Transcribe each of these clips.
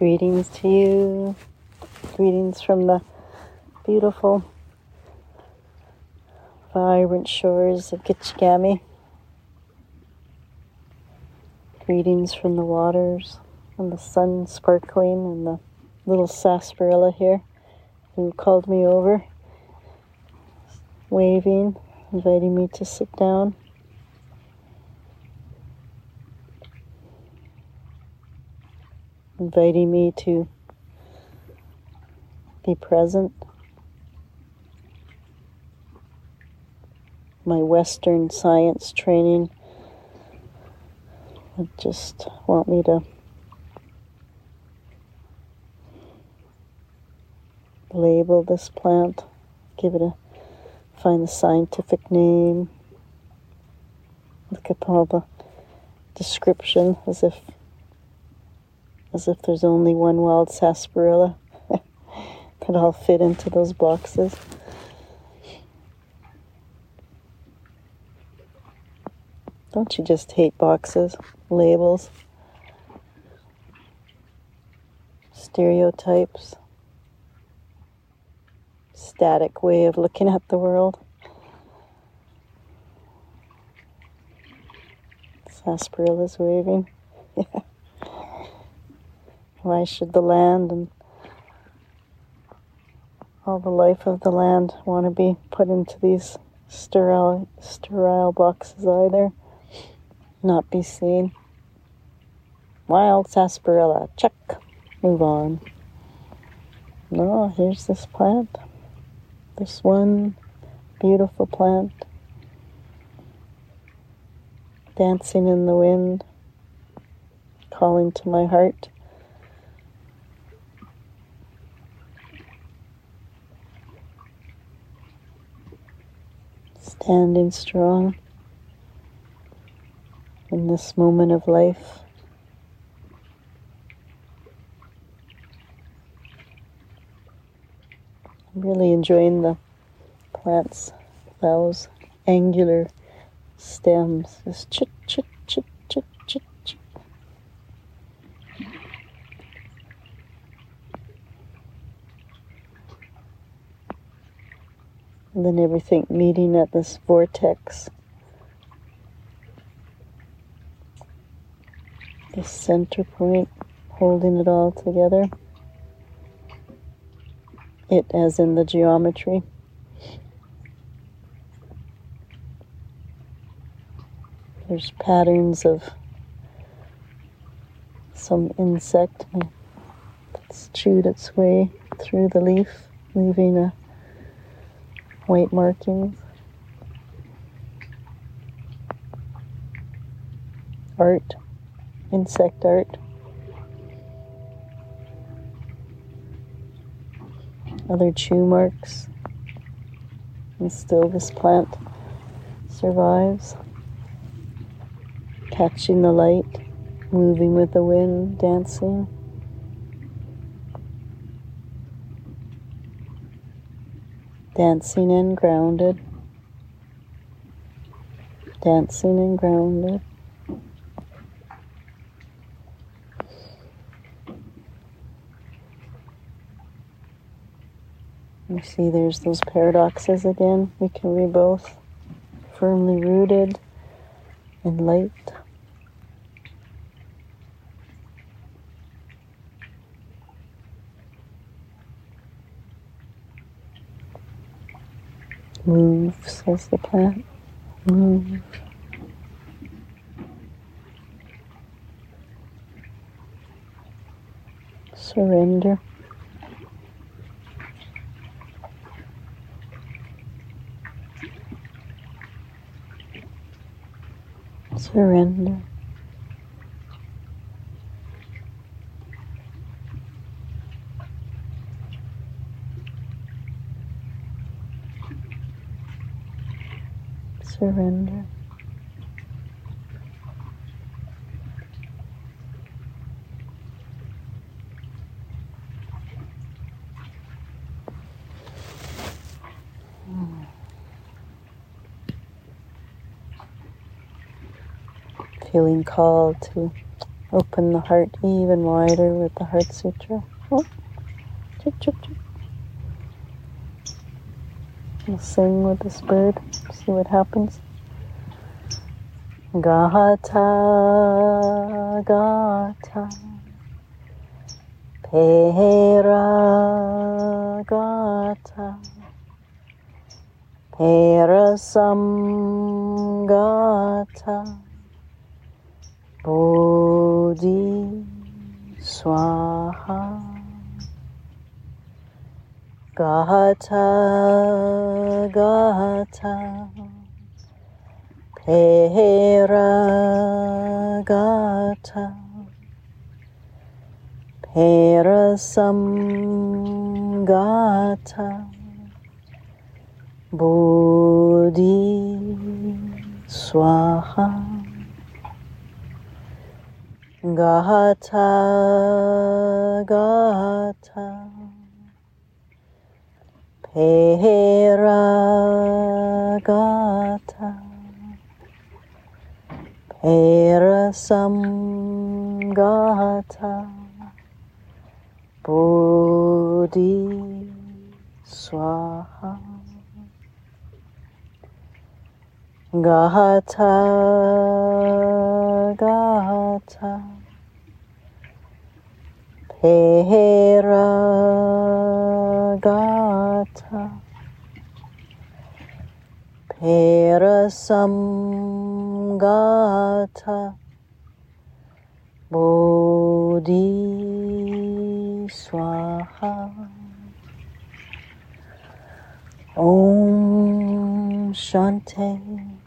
Greetings to you. Greetings from the beautiful, vibrant shores of Kichigami. Greetings from the waters and the sun sparkling and the little sarsaparilla here who called me over, waving, inviting me to sit down. Inviting me to be present. My Western science training would just want me to label this plant, give it a find the scientific name, look at all the description as if as if there's only one wild sarsaparilla that all fit into those boxes. Don't you just hate boxes, labels, stereotypes, static way of looking at the world? Sarsaparilla's waving. Why should the land and all the life of the land want to be put into these sterile sterile boxes either? Not be seen. Wild sarsaparilla, check. Move on. No, here's this plant. This one beautiful plant dancing in the wind, calling to my heart. Standing strong in this moment of life. I'm really enjoying the plants, those angular stems, chit, chit, chit, chit. And then everything meeting at this vortex. This center point holding it all together. It as in the geometry. There's patterns of some insect that's chewed its way through the leaf, leaving a white markings. Art, insect art. Other chew marks. And still this plant survives. Catching the light, moving with the wind, dancing. Dancing and grounded, dancing and grounded. You see, there's those paradoxes again. We can be both firmly rooted in light. Move, says the plant. Move. Surrender. Surrender. Surrender. Feeling called to Open the heart even wider with the Heart Sutra. Oh. We'll sing with this bird, see what happens. Gata, gata, pera, gata, pera samgata, bodhi swaha. Gata, Gata, Pera Gata, Pera Samgata, Bodhi Swaha. Gata, Gata. Peragata Perasamgata Bodhi Swaha Gata Gata Peragata Perasamgata Bodhi Swaha Om Shanti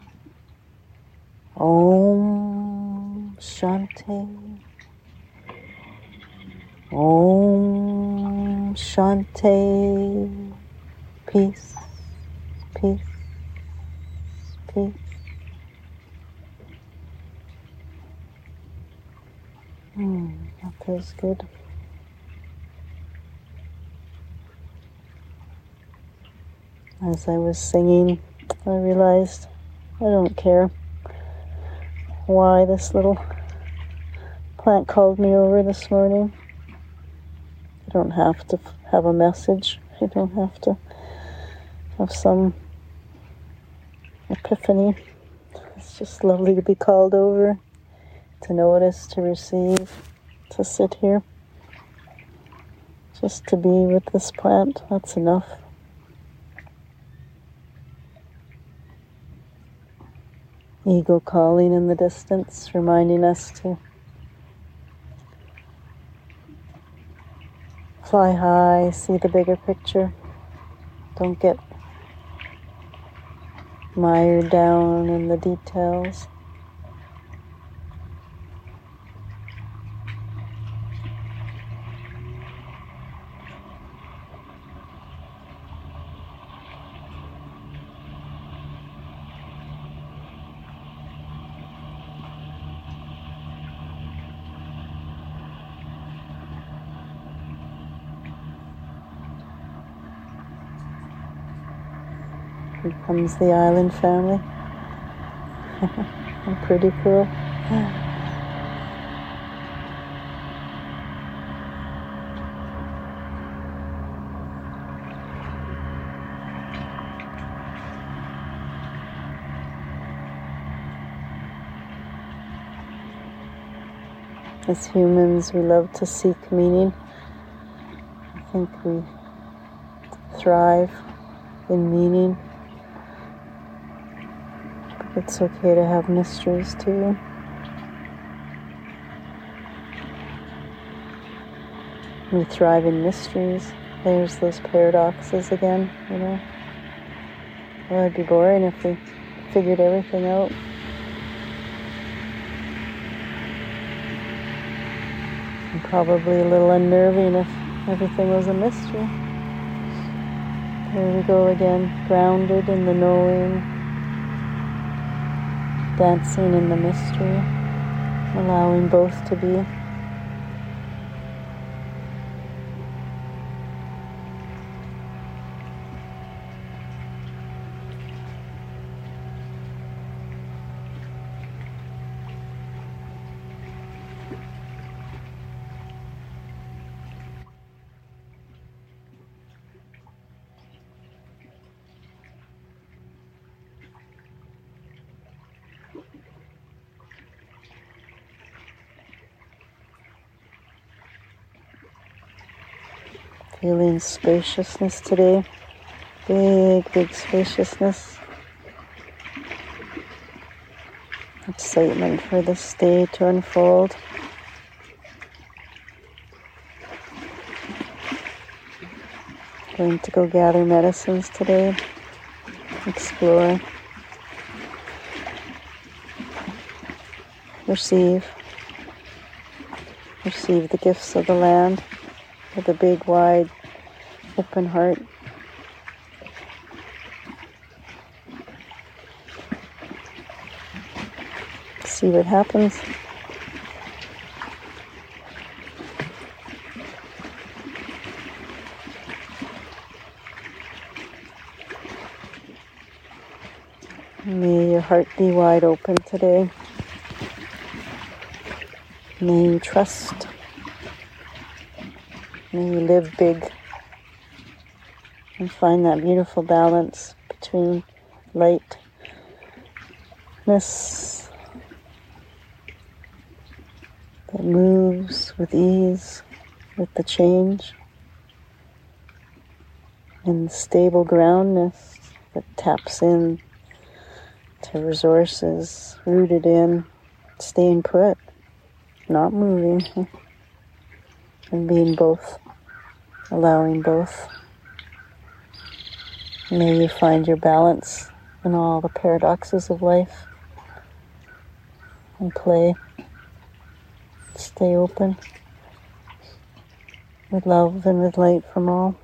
Om Shanti Om Shanti Peace Peace Peace Hmm, that feels good. As I was singing, I realized I don't care why this little plant called me over this morning. I don't have to have a message. I don't have to have some epiphany. It's just lovely to be called over, to notice, to receive, to sit here. Just to be with this plant, that's enough. Ego calling in the distance, reminding us to fly high, see the bigger picture. Don't get mired down in the details. Here comes the island family. Pretty cool. As humans, we love to seek meaning. I think we thrive in meaning. It's okay to have mysteries too. We thrive in mysteries. There's those paradoxes again, you know. Well, it'd be boring if we figured everything out. And probably a little unnerving if everything was a mystery. There we go again, grounded in the knowing, dancing in the mystery, allowing both to be. Feeling spaciousness today. Big, big spaciousness. Excitement for this day to unfold. Going to go gather medicines today. Explore. Receive. Receive the gifts of the land with a big, wide, open heart. See what happens. May your heart be wide open today. May you trust. May you live big and find that beautiful balance between lightness that moves with ease with the change and stable groundness that taps in to resources rooted in staying put, not moving, and being both, allowing both. May you find your balance in all the paradoxes of life and play. Stay open with love and with light from all.